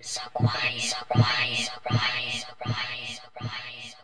surprise, surprise, surprise, surprise, surprise.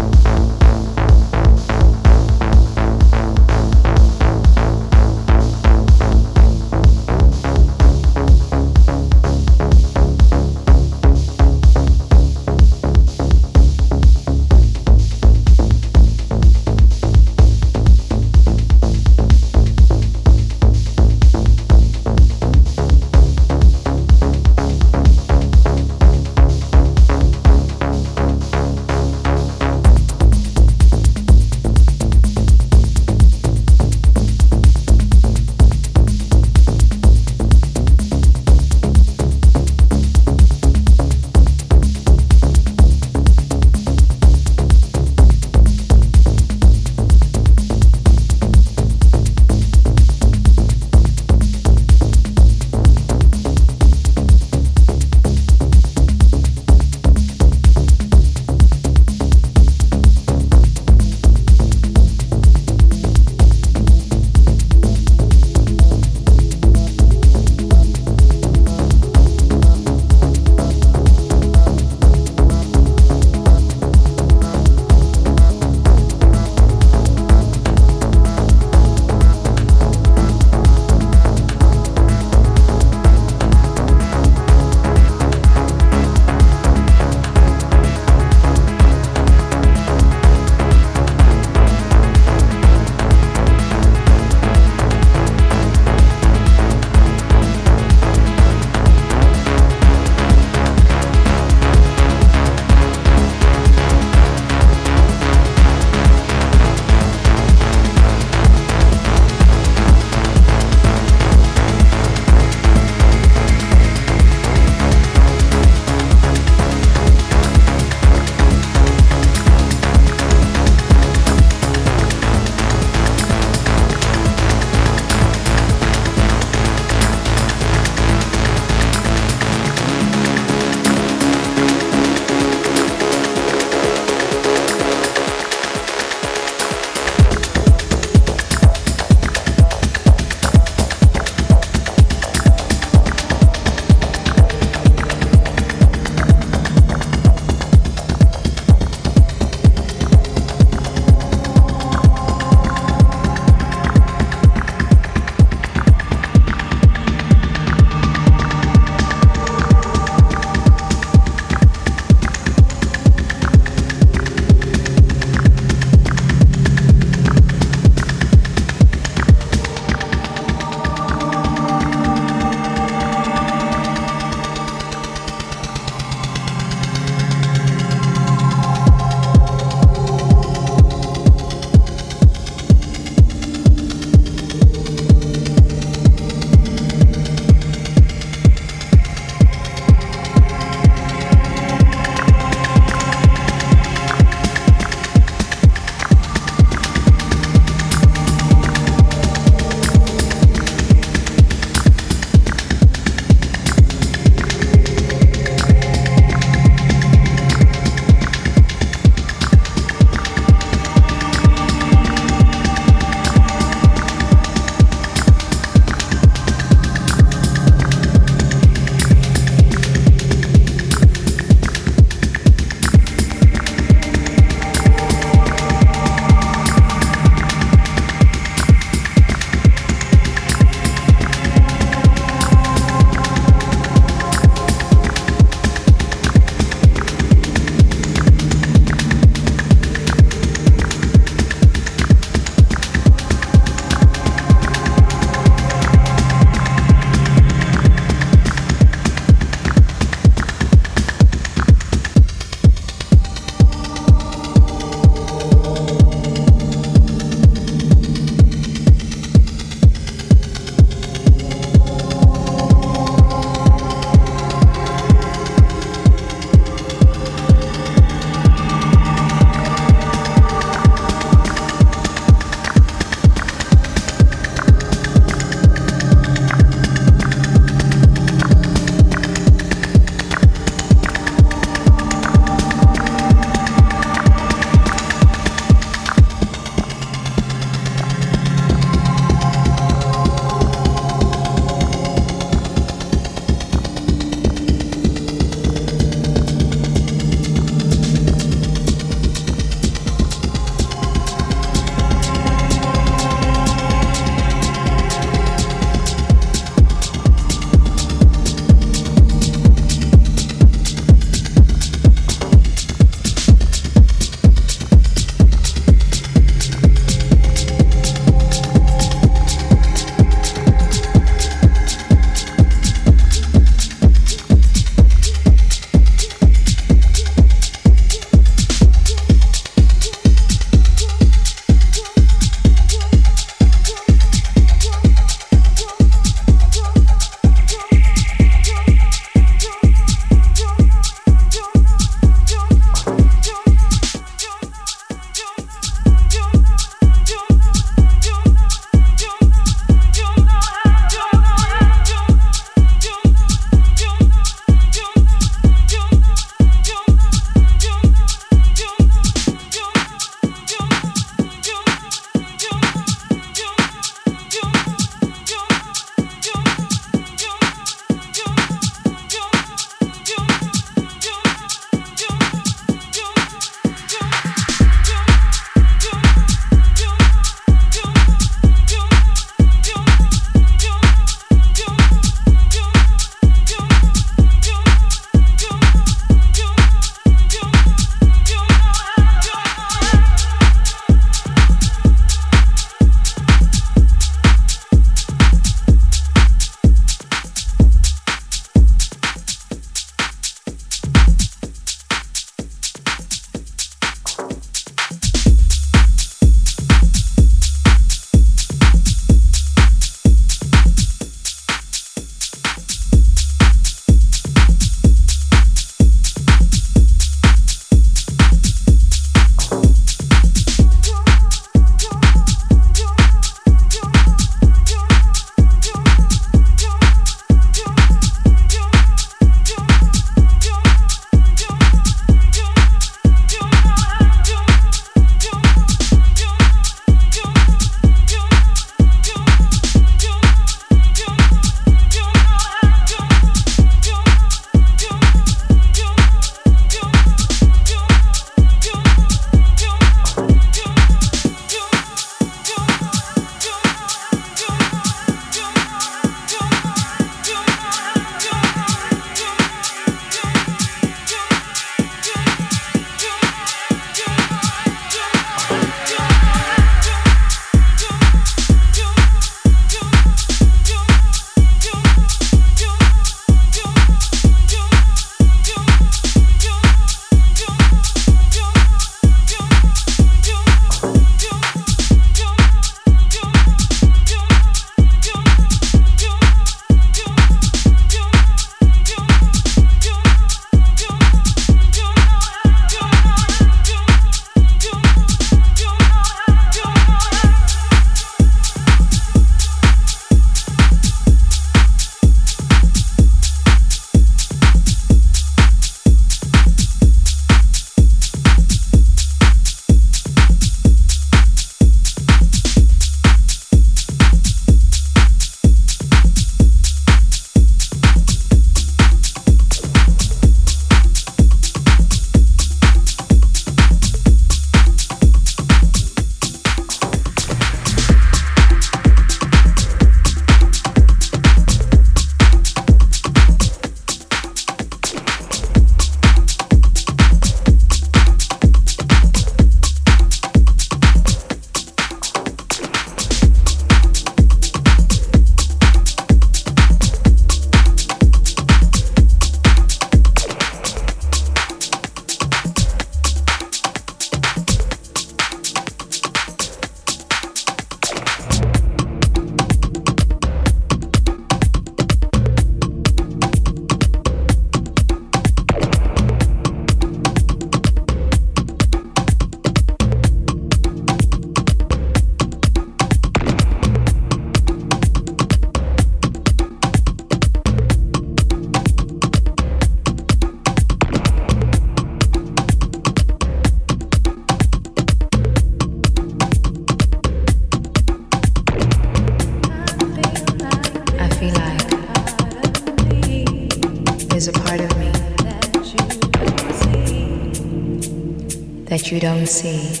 Don't see.